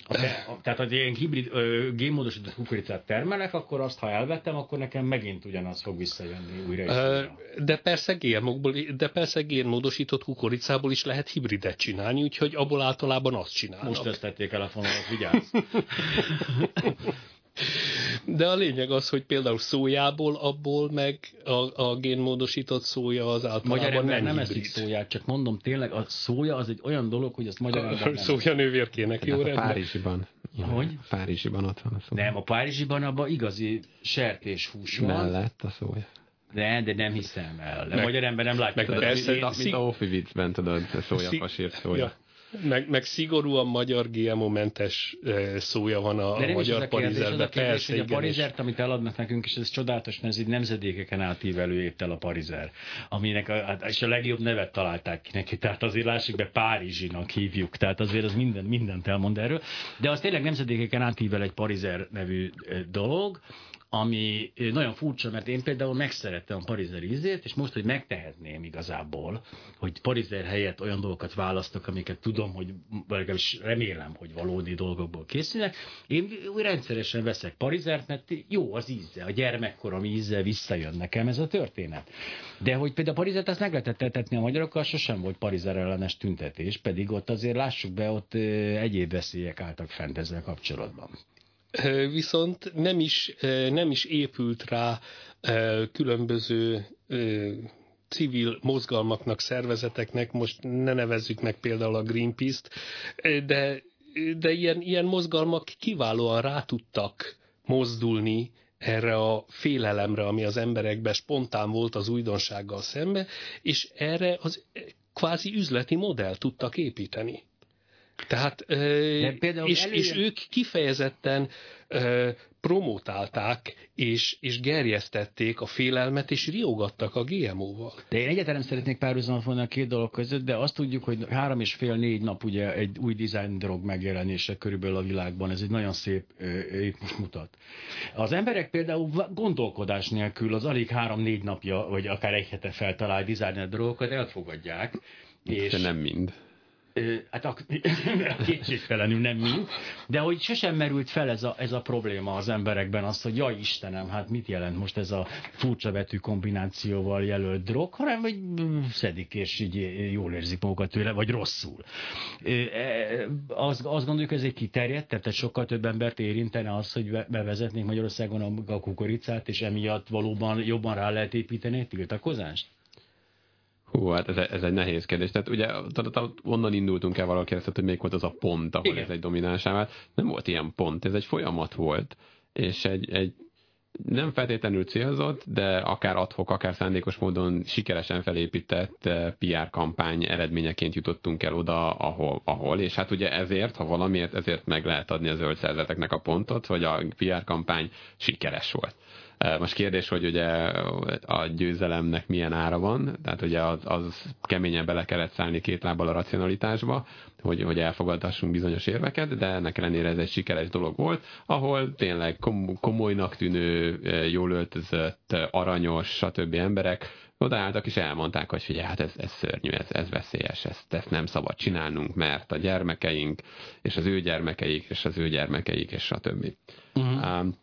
A te, a, tehát, hogy ilyen hibrid ö, génmódosított kukoricát termelek, akkor azt, ha elvettem, akkor nekem megint ugyanaz fog visszajönni újra és újra. De persze, génmokból, de persze génmódosított kukoricából is lehet hibridet csinálni, úgyhogy abból általában azt csinálnak. Most ezt tették el a fonalat, vigyázz! De a lényeg az, hogy például szójából, abból meg a, a génmódosított szója az általában Magyar ember nem hibrid. eszik szóját, csak mondom tényleg, a szója az egy olyan dolog, hogy azt magyar ember A nem szója nővérkének, jó Hát a rendben? Párizsiban. Hogy? A Párizsiban ott van a szója. Nem, a Párizsiban abban igazi sertéshús van. Mellett a szója. De, de nem hiszem el. Meg- magyar ember nem látja. meg persze, Mint a, mint a Offi viccben, tudod, szója, Szig- fasírt szója. Ja. Meg, meg szigorúan magyar GMO-mentes eh, szója van a, De a magyar parizerben. Persze, hogy a parizert, amit eladnak nekünk, és ez csodálatos, mert ez egy nemzedékeken átívelő étel a parizer, aminek a, hát- és a legjobb nevet találták ki neki, tehát azért lássuk be, Párizsinak hívjuk, tehát azért az minden, mindent elmond erről, de az tényleg nemzedékeken átível egy parizer nevű ö, dolog, ami nagyon furcsa, mert én például megszerettem a parizer ízét, és most, hogy megtehetném igazából, hogy parizer helyett olyan dolgokat választok, amiket tudom, hogy legalábbis remélem, hogy valódi dolgokból készülnek, én rendszeresen veszek parizert, mert jó az íze, a gyermekkorom íze visszajön nekem ez a történet. De hogy például parizert azt meg lehetett etetni a magyarokkal, sosem volt parizer ellenes tüntetés, pedig ott azért lássuk be, ott egyéb veszélyek álltak fent ezzel kapcsolatban. Viszont nem is, nem is épült rá különböző civil mozgalmaknak, szervezeteknek, most ne nevezzük meg például a Greenpeace-t, de, de ilyen, ilyen mozgalmak kiválóan rá tudtak mozdulni erre a félelemre, ami az emberekben spontán volt az újdonsággal szembe, és erre az kvázi üzleti modell tudtak építeni. Tehát, például és, előjön- és ők kifejezetten ö, promotálták és, és gerjesztették a félelmet, és riogattak a GMO-val. De én egyáltalán nem szeretnék párhuzamot vonni a két dolog között, de azt tudjuk, hogy három és fél, négy nap ugye egy új design drog megjelenése körülbelül a világban, ez egy nagyon szép ritmus mutat. Az emberek például gondolkodás nélkül az alig három-négy napja, vagy akár egy hete feltalált designer drogokat elfogadják. És De nem mind. Hát a, kétségtelenül nem mind, de hogy sosem merült fel ez a, ez a probléma az emberekben, az, hogy jaj Istenem, hát mit jelent most ez a furcsa betű kombinációval jelölt drog, hanem hogy mm, szedik és így jól érzik magukat tőle, vagy rosszul. E, Azt, azt gondoljuk, ez egy kiterjedt, tehát sokkal több embert érintene az, hogy be- bevezetnék Magyarországon a kukoricát, és emiatt valóban jobban rá lehet építeni egy tiltakozást? Hú, hát ez, ez egy nehéz kérdés. Tehát ugye onnan indultunk el valaki kérdezte, hogy még volt az a pont, ahol Igen. ez egy dominánsá vált. Nem volt ilyen pont, ez egy folyamat volt, és egy, egy nem feltétlenül célzott, de akár adhok, akár szándékos módon sikeresen felépített eh, PR kampány eredményeként jutottunk el oda, ahol, ahol. És hát ugye ezért, ha valamiért, ezért meg lehet adni a zöld a pontot, hogy a PR kampány sikeres volt. Most kérdés, hogy ugye a győzelemnek milyen ára van, tehát ugye az, az keményen bele kellett szállni két lábbal a racionalitásba, hogy, hogy elfogadhassunk bizonyos érveket, de ennek ellenére ez egy sikeres dolog volt, ahol tényleg kom- komolynak tűnő, jól öltözött, aranyos, stb. emberek odaálltak és elmondták, hogy figyelj, hát ez, ez szörnyű, ez, ez veszélyes, ezt, ezt nem szabad csinálnunk, mert a gyermekeink, és az ő gyermekeik, és az ő gyermekeik, és stb. Uh-huh. Um,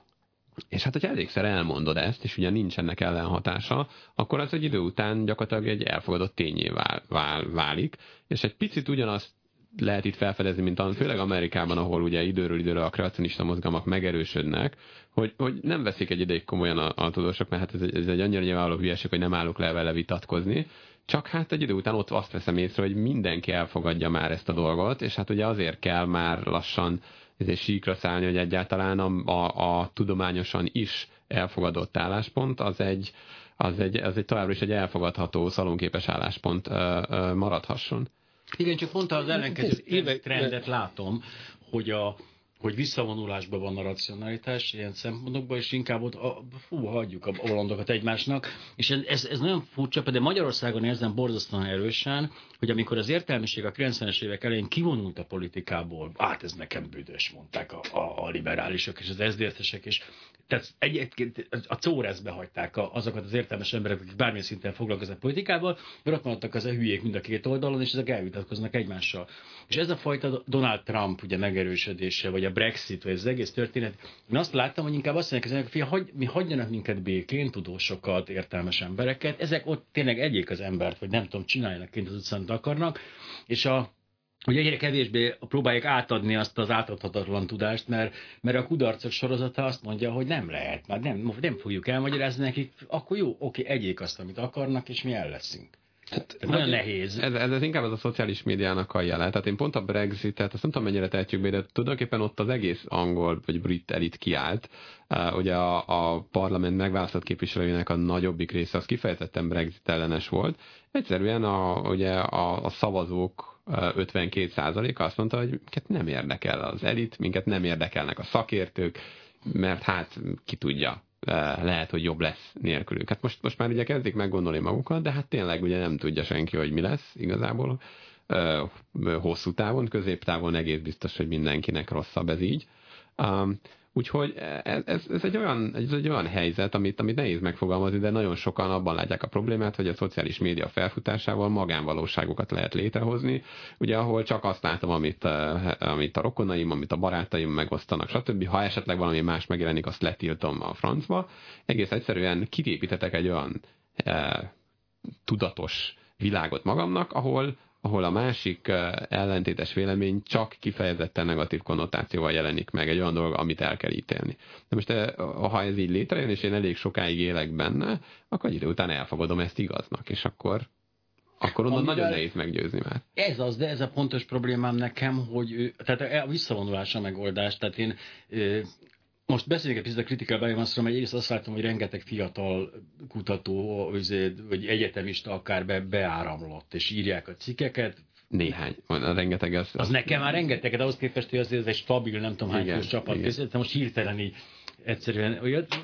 és hát, hogyha elégszer elmondod ezt, és ugye nincs ennek ellenhatása, akkor az egy idő után gyakorlatilag egy elfogadott tényé vál, vál, válik, és egy picit ugyanazt lehet itt felfedezni, mint a, főleg Amerikában, ahol ugye időről időre a kreacionista mozgalmak megerősödnek, hogy, hogy nem veszik egy ideig komolyan a, a tudósok, mert hát ez egy, ez egy annyira nyilvánvaló hülyeség, hogy nem állok le vele vitatkozni, csak hát egy idő után ott azt veszem észre, hogy mindenki elfogadja már ezt a dolgot, és hát ugye azért kell már lassan síkra szállni, hogy egyáltalán a, a, a tudományosan is elfogadott álláspont az egy, az egy, az egy továbbra is egy elfogadható, szalonképes álláspont ö, ö, maradhasson. Igen, csak pont az ellenkező trendet látom, hogy a hogy visszavonulásban van a racionalitás ilyen szempontokban, és inkább ott, a, fú, hagyjuk a bolondokat egymásnak, és ez, ez nagyon furcsa, de Magyarországon érzem borzasztóan erősen, hogy amikor az értelmiség a 90-es évek elején kivonult a politikából, hát ez nekem büdös, mondták a, a, a liberálisok és az SZDSZ-esek, és tehát egyébként a córezbe hagyták azokat az értelmes emberek, akik bármilyen szinten foglalkoznak politikával, mert ott maradtak az a hülyék mind a két oldalon, és ezek elvitatkoznak egymással. És ez a fajta Donald Trump ugye megerősödése, vagy a Brexit, vagy az egész történet, én azt láttam, hogy inkább azt mondják, hogy hagy, mi hagyjanak minket békén, tudósokat, értelmes embereket, ezek ott tényleg egyék az embert, vagy nem tudom, csináljanak kint az utcán, akarnak, és a hogy egyre kevésbé próbálják átadni azt az átadhatatlan tudást, mert, mert a kudarcok sorozata azt mondja, hogy nem lehet, már nem, nem fogjuk elmagyarázni nekik, akkor jó, oké, egyék azt, amit akarnak, és mi el leszünk. Hát, nagyon nehéz. Ez, ez, ez inkább az a szociális médiának a jele. Tehát én pont a Brexitet, azt nem tudom mennyire tehetjük be, de tulajdonképpen ott az egész angol vagy brit elit kiállt. Uh, ugye a, a parlament megválasztott képviselőinek a nagyobbik része az kifejezetten Brexit ellenes volt. Egyszerűen a, ugye a, a szavazók 52%-a azt mondta, hogy minket nem érdekel az elit, minket nem érdekelnek a szakértők, mert hát ki tudja, lehet, hogy jobb lesz nélkülük. Hát most, most már ugye kezdik meggondolni magukat, de hát tényleg ugye nem tudja senki, hogy mi lesz igazából. Hosszú távon, középtávon egész biztos, hogy mindenkinek rosszabb ez így. Úgyhogy ez, ez, ez, egy olyan, ez egy olyan helyzet, amit, amit nehéz megfogalmazni, de nagyon sokan abban látják a problémát, hogy a szociális média felfutásával magánvalóságokat lehet létrehozni, ugye ahol csak azt látom, amit, eh, amit a rokonaim, amit a barátaim megosztanak, stb. Ha esetleg valami más megjelenik, azt letiltom a francba. Egész egyszerűen kitépítetek egy olyan eh, tudatos világot magamnak, ahol ahol a másik ellentétes vélemény csak kifejezetten negatív konnotációval jelenik meg, egy olyan dolog, amit el kell ítélni. De most ha ez így létrejön, és én elég sokáig élek benne, akkor egy idő után elfogadom ezt igaznak, és akkor akkor onnan Amivel nagyon nehéz meggyőzni már. Ez az, de ez a pontos problémám nekem, hogy tehát a visszavonulás a megoldás. Tehát én most beszéljünk egy picit a critical biomaszról, mert egyrészt azt látom, hogy rengeteg fiatal kutató, vagy egyetemista akár be, beáramlott, és írják a cikkeket, néhány. A rengeteg az... Az, az nekem már rengeteg, de ahhoz képest, hogy azért ez egy stabil, nem tudom hány csapat készült, most hirtelen így egyszerűen, olyat,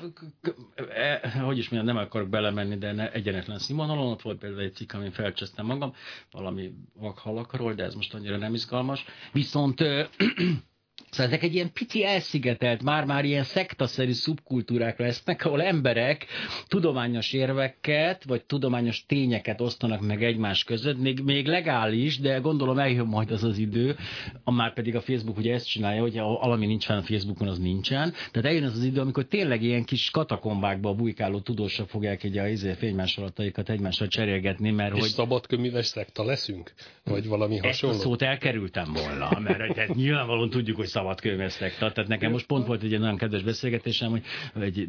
e, hogy is mondjam, nem akarok belemenni, de ne, egyenetlen színvonalon, ott volt például egy cikk, amin felcsesztem magam, valami vakhalakról, de ez most annyira nem izgalmas. Viszont Szóval ezek egy ilyen pici elszigetelt, már-már ilyen szektaszerű szubkultúrák lesznek, ahol emberek tudományos érveket, vagy tudományos tényeket osztanak meg egymás között, még, még legális, de gondolom eljön majd az az idő, már pedig a Facebook ugye ezt csinálja, hogy valami nincs fenn a Facebookon, az nincsen. Tehát eljön az az idő, amikor tényleg ilyen kis katakombákba bujkáló tudósok fogják egy a izé, fénymásolataikat egymással cserélgetni, mert És hogy... szabadköműves szekta leszünk? Vagy valami hasonló? Ezt a szót elkerültem volna, mert tehát nyilvánvalóan tudjuk, hogy szabad könyvesztek. Tehát nekem most pont volt egy nagyon kedves beszélgetésem, hogy egy,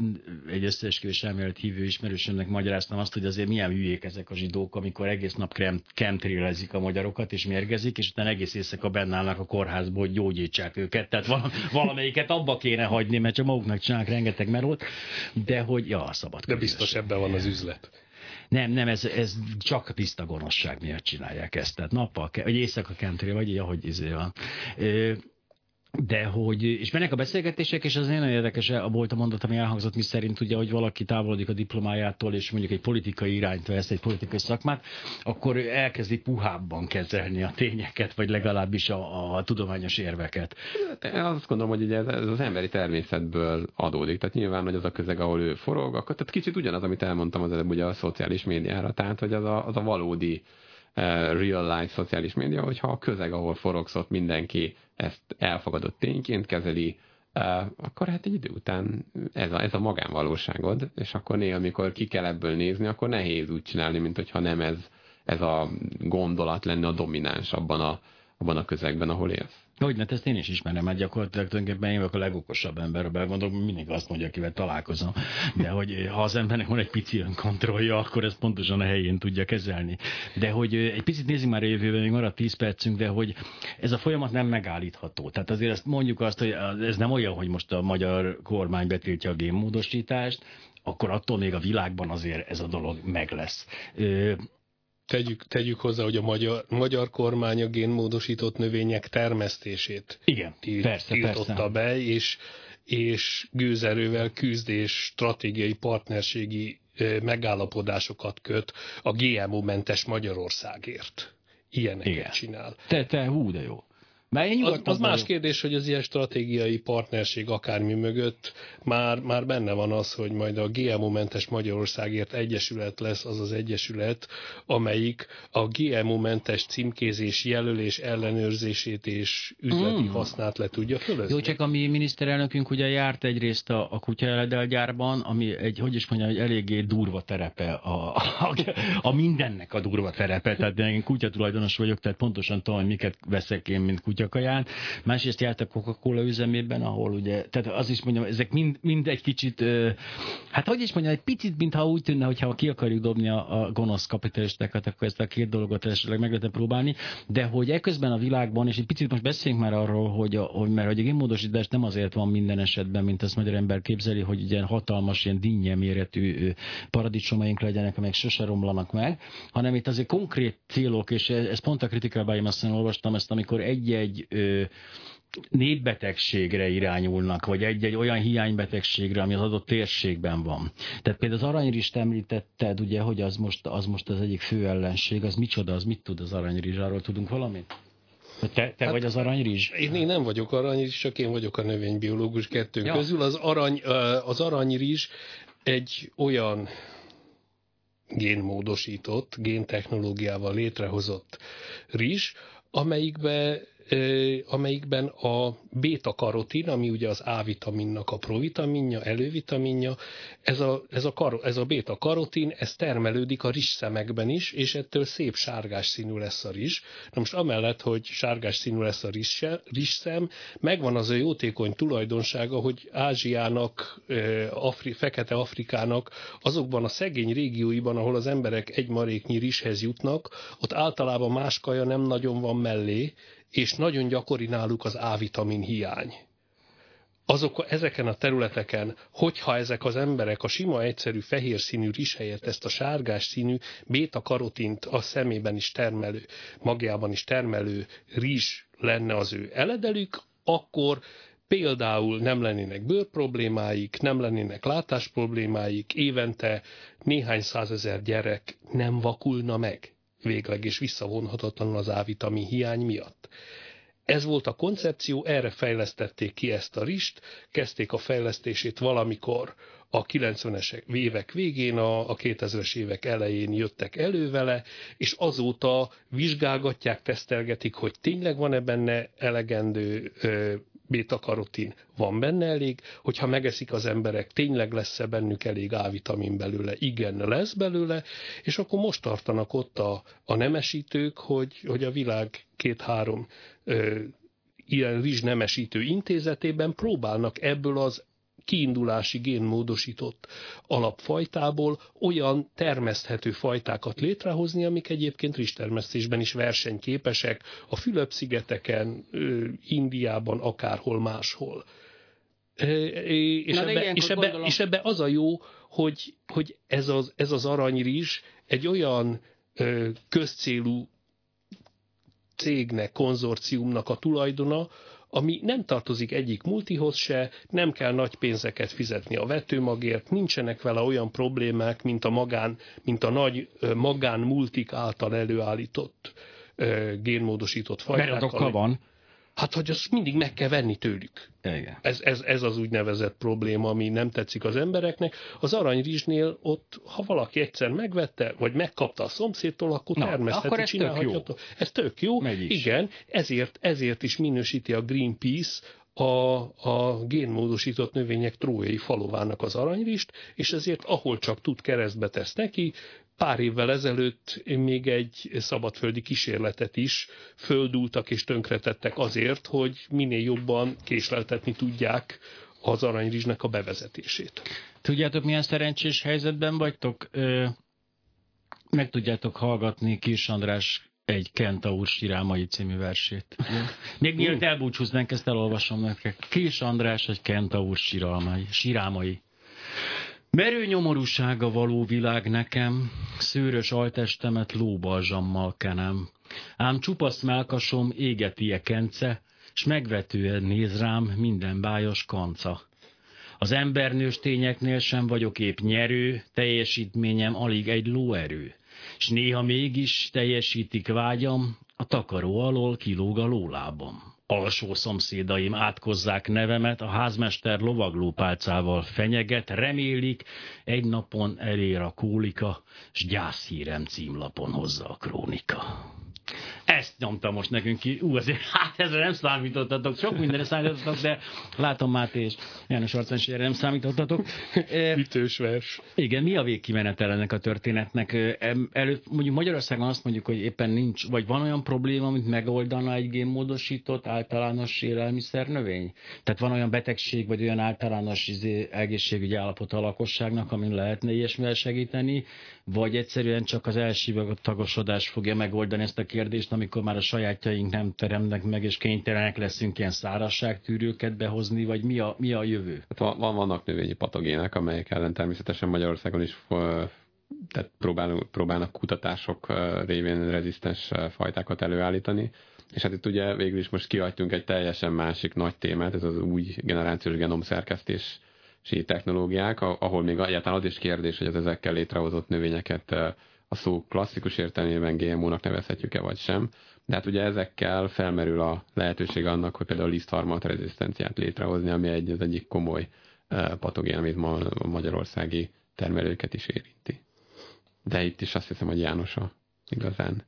egy összeesküvés elmélet hívő ismerősömnek magyaráztam azt, hogy azért milyen hülyék ezek a zsidók, amikor egész nap krem, kemtrélezik a magyarokat, és mérgezik, és utána egész éjszaka benne állnak a kórházból, hogy gyógyítsák őket. Tehát val- valamelyiket abba kéne hagyni, mert csak maguknak csinálnak rengeteg melót, de hogy, ja, szabad De biztos ebben van az üzlet. Nem, nem, ez, ez csak tiszta gonoszság miatt csinálják ezt. Tehát nappal, vagy éjszaka kentré, vagy így, ahogy izé van. De hogy, és mennek a beszélgetések, és az nagyon érdekes volt a mondat, ami elhangzott, mi szerint ugye, hogy valaki távolodik a diplomájától, és mondjuk egy politikai irányt vesz, egy politikai szakmát, akkor elkezdi puhábban kezelni a tényeket, vagy legalábbis a, a tudományos érveket. Én azt gondolom, hogy ugye ez, ez az emberi természetből adódik. Tehát nyilván, hogy az a közeg, ahol ő forog, akkor tehát kicsit ugyanaz, amit elmondtam az előbb ugye a szociális médiára. Tehát, hogy az a, az a valódi real life szociális média, hogyha a közeg, ahol forogsz, mindenki ezt elfogadott tényként kezeli, akkor hát egy idő után ez a, ez a magánvalóságod, és akkor néha, amikor ki kell ebből nézni, akkor nehéz úgy csinálni, mint hogyha nem ez, ez a gondolat lenne a domináns abban a, abban a közegben, ahol élsz. Hogy, mert ezt én is ismerem, mert gyakorlatilag tulajdonképpen én vagyok a legokosabb ember, a belgondolom, mindig azt mondja, akivel találkozom. De hogy ha az embernek van egy pici önkontrollja, akkor ezt pontosan a helyén tudja kezelni. De hogy egy picit nézzük már a jövőben, még maradt 10 percünk, de hogy ez a folyamat nem megállítható. Tehát azért ezt mondjuk azt, hogy ez nem olyan, hogy most a magyar kormány betiltja a génmódosítást, akkor attól még a világban azért ez a dolog meg lesz tegyük, tegyük hozzá, hogy a magyar, magyar kormány a génmódosított növények termesztését Igen, tilt, persze, tiltotta persze. be, és, és gőzerővel küzd és stratégiai partnerségi megállapodásokat köt a GMO-mentes Magyarországért. Ilyeneket Igen. csinál. Te, te, hú, de jó. Az, az más kérdés, hogy az ilyen stratégiai partnerség akármi mögött már, már benne van az, hogy majd a GMO-mentes Magyarországért Egyesület lesz az az egyesület, amelyik a GMO-mentes címkézés, jelölés ellenőrzését és üzleti mm. hasznát le tudja fölözni. Jó, csak a mi miniszterelnökünk ugye járt egyrészt a, a kutyaeledelgyárban, ami egy, hogy is mondjam, egy eléggé durva terepe, a, a, a mindennek a durva terepe, tehát én kutyatulajdonos vagyok, tehát pontosan tudom, hogy miket veszek én, mint kutyakaján. Másrészt járt a Coca-Cola üzemében, ahol ugye, tehát az is mondjam, ezek mind, mind egy kicsit, hát hogy is mondjam, egy picit, mintha úgy tűnne, hogyha ki akarjuk dobni a, a gonosz kapitalistákat, akkor ezt a két dolgot esetleg meg lehet próbálni, de hogy eközben a világban, és egy picit most beszéljünk már arról, hogy, a, hogy mert hogy a génmódosítás nem azért van minden esetben, mint azt magyar ember képzeli, hogy ilyen hatalmas, ilyen dinnye méretű paradicsomaink legyenek, amelyek sose romlanak meg, hanem itt azért konkrét célok, és ez pont a kritikában azt olvastam ezt, amikor egy-egy népbetegségre irányulnak, vagy egy-egy olyan hiánybetegségre, ami az adott térségben van. Tehát például az aranyrist említetted, ugye, hogy az most, az most az egyik fő ellenség, az micsoda, az mit tud az aranyrizs, arról tudunk valamit? Te, te hát, vagy az aranyrizs? Én, én nem vagyok aranyrizs, csak én vagyok a növénybiológus kettőnk ja. közül. Az, arany, az aranyrizs egy olyan génmódosított, géntechnológiával létrehozott rizs, amelyikbe amelyikben a beta-karotin, ami ugye az A-vitaminnak a provitaminja, elővitaminja, ez a, ez a, kar, ez a beta-karotin, ez termelődik a rizsszemekben is, és ettől szép sárgás színű lesz a rizs. Na most amellett, hogy sárgás színű lesz a rizsszem, megvan az a jótékony tulajdonsága, hogy Ázsiának, Afri, Fekete Afrikának azokban a szegény régióiban, ahol az emberek egy maréknyi rizshez jutnak, ott általában más kaja nem nagyon van mellé, és nagyon gyakori náluk az A-vitamin hiány. Azok, ezeken a területeken, hogyha ezek az emberek a sima, egyszerű, fehér színű rizs helyett ezt a sárgás színű béta-karotint a szemében is termelő, magjában is termelő rizs lenne az ő eledelük, akkor például nem lennének bőrproblémáik, nem lennének látásproblémáik, évente néhány százezer gyerek nem vakulna meg végleg és visszavonhatatlanul az A-vitamin hiány miatt. Ez volt a koncepció, erre fejlesztették ki ezt a rist, kezdték a fejlesztését valamikor a 90-es évek végén, a, a 2000-es évek elején jöttek elő vele, és azóta vizsgálgatják, tesztelgetik, hogy tényleg van-e benne elegendő ö, beta-karotin van benne elég, hogyha megeszik az emberek, tényleg lesz-e bennük elég A-vitamin belőle, igen, lesz belőle, és akkor most tartanak ott a, a nemesítők, hogy, hogy a világ két-három ilyen rizsnemesítő intézetében próbálnak ebből az kiindulási génmódosított alapfajtából olyan termeszthető fajtákat létrehozni, amik egyébként rizstermesztésben is versenyképesek a Fülöp-szigeteken, Indiában, akárhol máshol. És, Na, ebbe, és, ebbe, és ebbe az a jó, hogy, hogy ez, az, ez az aranyrizs egy olyan közcélú cégnek, konzorciumnak a tulajdona, ami nem tartozik egyik multihoz se, nem kell nagy pénzeket fizetni a vetőmagért, nincsenek vele olyan problémák, mint a magán, mint a nagy magán multik által előállított génmódosított fajtákkal. Mert van. Hát, hogy azt mindig meg kell venni tőlük. Igen. Ez, ez, ez az úgynevezett probléma, ami nem tetszik az embereknek. Az aranyrizsnél ott, ha valaki egyszer megvette, vagy megkapta a szomszédtól, akkor Na, termeszteti, akkor ez tök jó. Ez tök jó. Igen, ezért, ezért is minősíti a Greenpeace a, a génmódosított növények trójai falovának az aranyrist, és ezért ahol csak tud keresztbe tesz neki, pár évvel ezelőtt még egy szabadföldi kísérletet is földúltak és tönkretettek azért, hogy minél jobban késleltetni tudják az aranyrizsnek a bevezetését. Tudjátok, milyen szerencsés helyzetben vagytok? Ö, meg tudjátok hallgatni Kis András egy Kentaur Sirámai című versét. Még mielőtt elbúcsúznánk, ezt elolvasom nektek. Kis András egy Kentaur Sirámai. Sirámai. Merő nyomorúsága való világ nekem, szőrös altestemet lóbalzsammal kenem. Ám csupasz melkasom égeti kence, s megvetően néz rám minden bájos kanca. Az embernős tényeknél sem vagyok épp nyerő, teljesítményem alig egy lóerő, s néha mégis teljesítik vágyam, a takaró alól kilóg a lólábam. Alsó szomszédaim átkozzák nevemet, a házmester lovaglópálcával fenyeget, remélik, egy napon elér a kólika, s gyászhírem címlapon hozza a krónika. Ezt nyomta most nekünk ki. Ú, azért, hát ezzel nem számítottatok. Sok mindenre számítottatok, de látom Máté és János Arcán erre nem számítottatok. Ütős vers. Igen, mi a végkimenetel ennek a történetnek? Előtt mondjuk Magyarországon azt mondjuk, hogy éppen nincs, vagy van olyan probléma, amit megoldana egy génmódosított általános élelmiszer növény? Tehát van olyan betegség, vagy olyan általános izé, egészségügyi állapot a lakosságnak, amin lehetne ilyesmivel segíteni, vagy egyszerűen csak az tagosodás fogja megoldani ezt a kérdést, amikor már a sajátjaink nem teremnek meg, és kénytelenek leszünk ilyen szárasságtűrőket behozni, vagy mi a, mi a jövő? Hát van, vannak növényi patogének, amelyek ellen természetesen Magyarországon is tehát próbálunk, próbálnak kutatások révén rezisztens fajtákat előállítani. És hát itt ugye végül is most kiadtunk egy teljesen másik nagy témát, ez az új generációs genomszerkesztés technológiák, ahol még egyáltalán az is kérdés, hogy az ezekkel létrehozott növényeket a szó klasszikus értelmében GMO-nak nevezhetjük-e vagy sem. De hát ugye ezekkel felmerül a lehetőség annak, hogy például lisztharmat rezisztenciát létrehozni, ami egy, az egyik komoly patogén, amit ma a magyarországi termelőket is érinti. De itt is azt hiszem, hogy János a igazán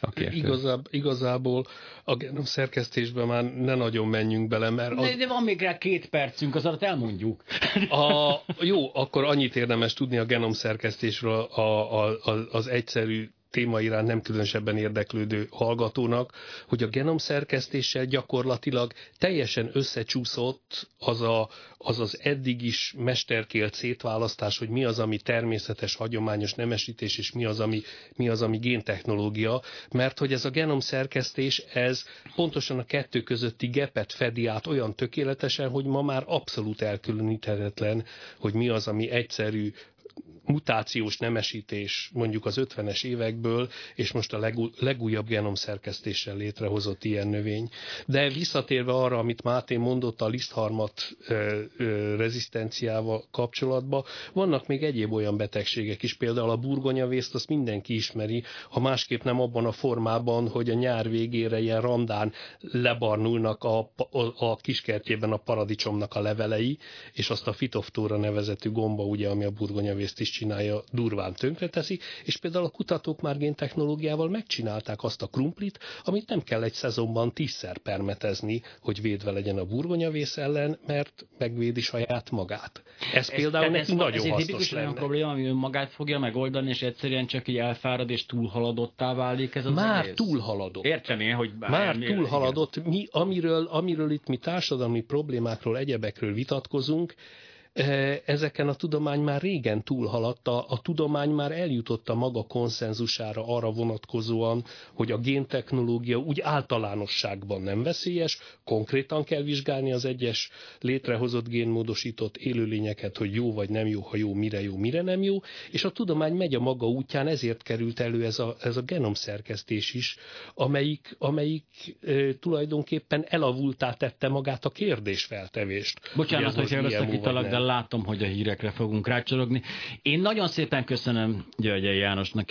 szakértő. Igazából, igazából a genom szerkesztésben már ne nagyon menjünk bele, mert... Az... De, de van még rá két percünk, az alatt elmondjuk. A, jó, akkor annyit érdemes tudni a genom szerkesztésről a, a, a, az egyszerű téma iránt nem különösebben érdeklődő hallgatónak, hogy a genomszerkesztéssel gyakorlatilag teljesen összecsúszott az, a, az az eddig is mesterkélt szétválasztás, hogy mi az, ami természetes, hagyományos nemesítés, és mi az, ami, mi az, ami géntechnológia, mert hogy ez a genomszerkesztés, ez pontosan a kettő közötti gepet fedi át olyan tökéletesen, hogy ma már abszolút elkülöníthetetlen, hogy mi az, ami egyszerű mutációs nemesítés mondjuk az 50-es évekből, és most a legújabb genomszerkesztéssel létrehozott ilyen növény. De visszatérve arra, amit Máté mondott a lisztharmat ö, ö, rezisztenciával kapcsolatban, vannak még egyéb olyan betegségek is, például a burgonyavészt, azt mindenki ismeri, ha másképp nem abban a formában, hogy a nyár végére ilyen randán lebarnulnak a, a, a kiskertjében a paradicsomnak a levelei, és azt a fitoftóra nevezetű gomba, ugye, ami a burgonyavészt is csinálja, durván tönkreteszi, és például a kutatók már géntechnológiával megcsinálták azt a krumplit, amit nem kell egy szezonban tízszer permetezni, hogy védve legyen a burgonyavész ellen, mert megvédi saját magát. Ez, ez például ez, neki ez, nagyon ez hasznos lenne. olyan probléma, ami önmagát fogja megoldani, és egyszerűen csak így elfárad és túlhaladottá válik ez az Már egész? túlhaladott. Értené, hogy bár, Már túlhaladott. Mi, amiről, amiről itt mi társadalmi problémákról, egyebekről vitatkozunk, ezeken a tudomány már régen túlhaladta, a tudomány már eljutott a maga konszenzusára arra vonatkozóan, hogy a géntechnológia úgy általánosságban nem veszélyes, konkrétan kell vizsgálni az egyes létrehozott génmódosított élőlényeket, hogy jó vagy nem jó, ha jó, mire jó, mire nem jó, és a tudomány megy a maga útján, ezért került elő ez a, ez a genomszerkesztés is, amelyik, amelyik e, tulajdonképpen elavultá tette magát a kérdésfeltevést. Bocsánat, hogy elveszek de látom, hogy a hírekre fogunk rácsorogni. Én nagyon szépen köszönöm György Jánosnak